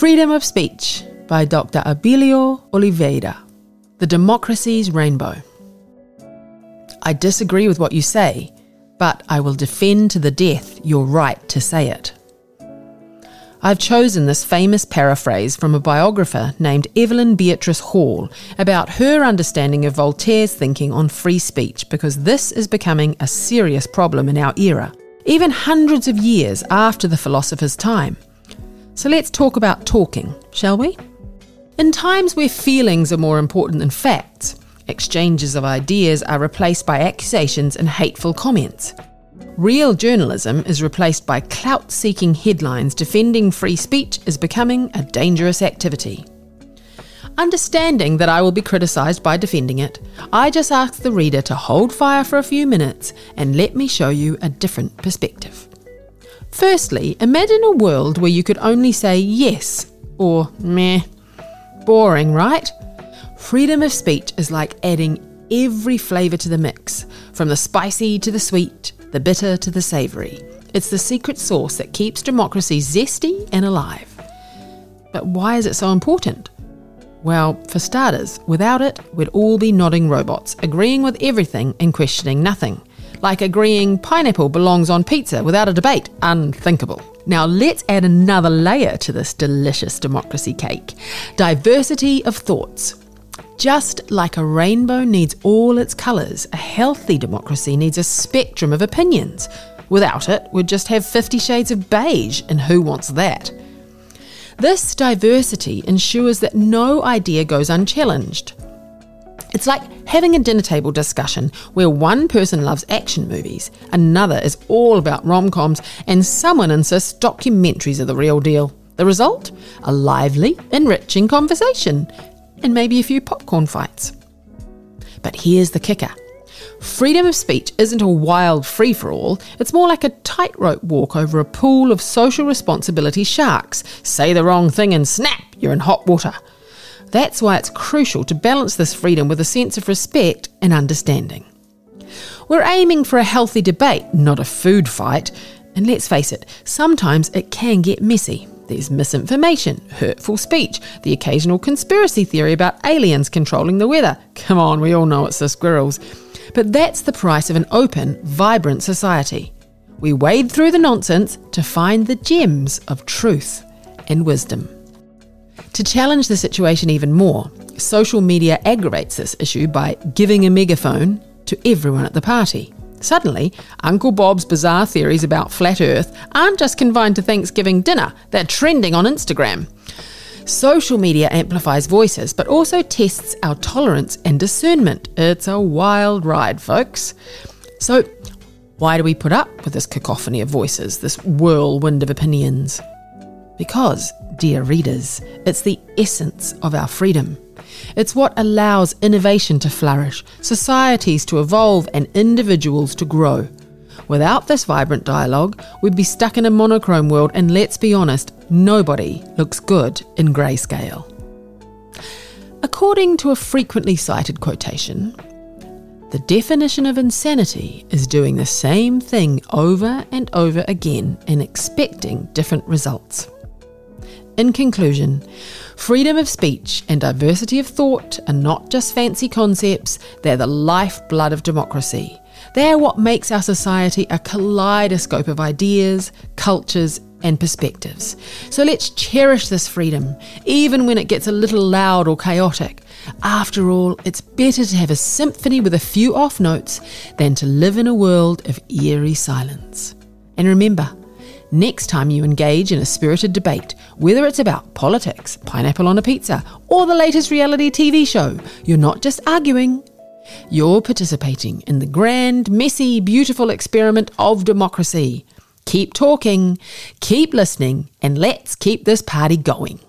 Freedom of Speech by Dr. Abilio Oliveira. The Democracy's Rainbow. I disagree with what you say, but I will defend to the death your right to say it. I've chosen this famous paraphrase from a biographer named Evelyn Beatrice Hall about her understanding of Voltaire's thinking on free speech because this is becoming a serious problem in our era, even hundreds of years after the philosopher's time. So let's talk about talking, shall we? In times where feelings are more important than facts, exchanges of ideas are replaced by accusations and hateful comments. Real journalism is replaced by clout seeking headlines defending free speech is becoming a dangerous activity. Understanding that I will be criticised by defending it, I just ask the reader to hold fire for a few minutes and let me show you a different perspective. Firstly, imagine a world where you could only say yes or meh. Boring, right? Freedom of speech is like adding every flavour to the mix, from the spicy to the sweet, the bitter to the savoury. It's the secret sauce that keeps democracy zesty and alive. But why is it so important? Well, for starters, without it, we'd all be nodding robots, agreeing with everything and questioning nothing. Like agreeing pineapple belongs on pizza without a debate. Unthinkable. Now, let's add another layer to this delicious democracy cake diversity of thoughts. Just like a rainbow needs all its colours, a healthy democracy needs a spectrum of opinions. Without it, we'd just have 50 shades of beige, and who wants that? This diversity ensures that no idea goes unchallenged. It's like having a dinner table discussion where one person loves action movies, another is all about rom coms, and someone insists documentaries are the real deal. The result? A lively, enriching conversation and maybe a few popcorn fights. But here's the kicker freedom of speech isn't a wild free for all, it's more like a tightrope walk over a pool of social responsibility sharks. Say the wrong thing and snap, you're in hot water. That's why it's crucial to balance this freedom with a sense of respect and understanding. We're aiming for a healthy debate, not a food fight. And let's face it, sometimes it can get messy. There's misinformation, hurtful speech, the occasional conspiracy theory about aliens controlling the weather. Come on, we all know it's the squirrels. But that's the price of an open, vibrant society. We wade through the nonsense to find the gems of truth and wisdom. To challenge the situation even more, social media aggravates this issue by giving a megaphone to everyone at the party. Suddenly, Uncle Bob's bizarre theories about flat Earth aren't just confined to Thanksgiving dinner, they're trending on Instagram. Social media amplifies voices, but also tests our tolerance and discernment. It's a wild ride, folks. So, why do we put up with this cacophony of voices, this whirlwind of opinions? Because, dear readers, it's the essence of our freedom. It's what allows innovation to flourish, societies to evolve, and individuals to grow. Without this vibrant dialogue, we'd be stuck in a monochrome world, and let's be honest, nobody looks good in grayscale. According to a frequently cited quotation, the definition of insanity is doing the same thing over and over again and expecting different results. In conclusion, freedom of speech and diversity of thought are not just fancy concepts, they're the lifeblood of democracy. They are what makes our society a kaleidoscope of ideas, cultures, and perspectives. So let's cherish this freedom, even when it gets a little loud or chaotic. After all, it's better to have a symphony with a few off notes than to live in a world of eerie silence. And remember, next time you engage in a spirited debate, whether it's about politics, pineapple on a pizza, or the latest reality TV show, you're not just arguing, you're participating in the grand, messy, beautiful experiment of democracy. Keep talking, keep listening, and let's keep this party going.